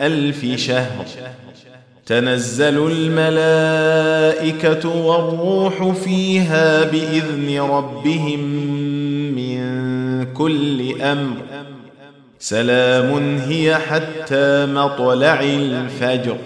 ألف شهر. تنزل الملائكة والروح فيها بإذن ربهم من كل أمر. سلام هي حتى مطلع الفجر.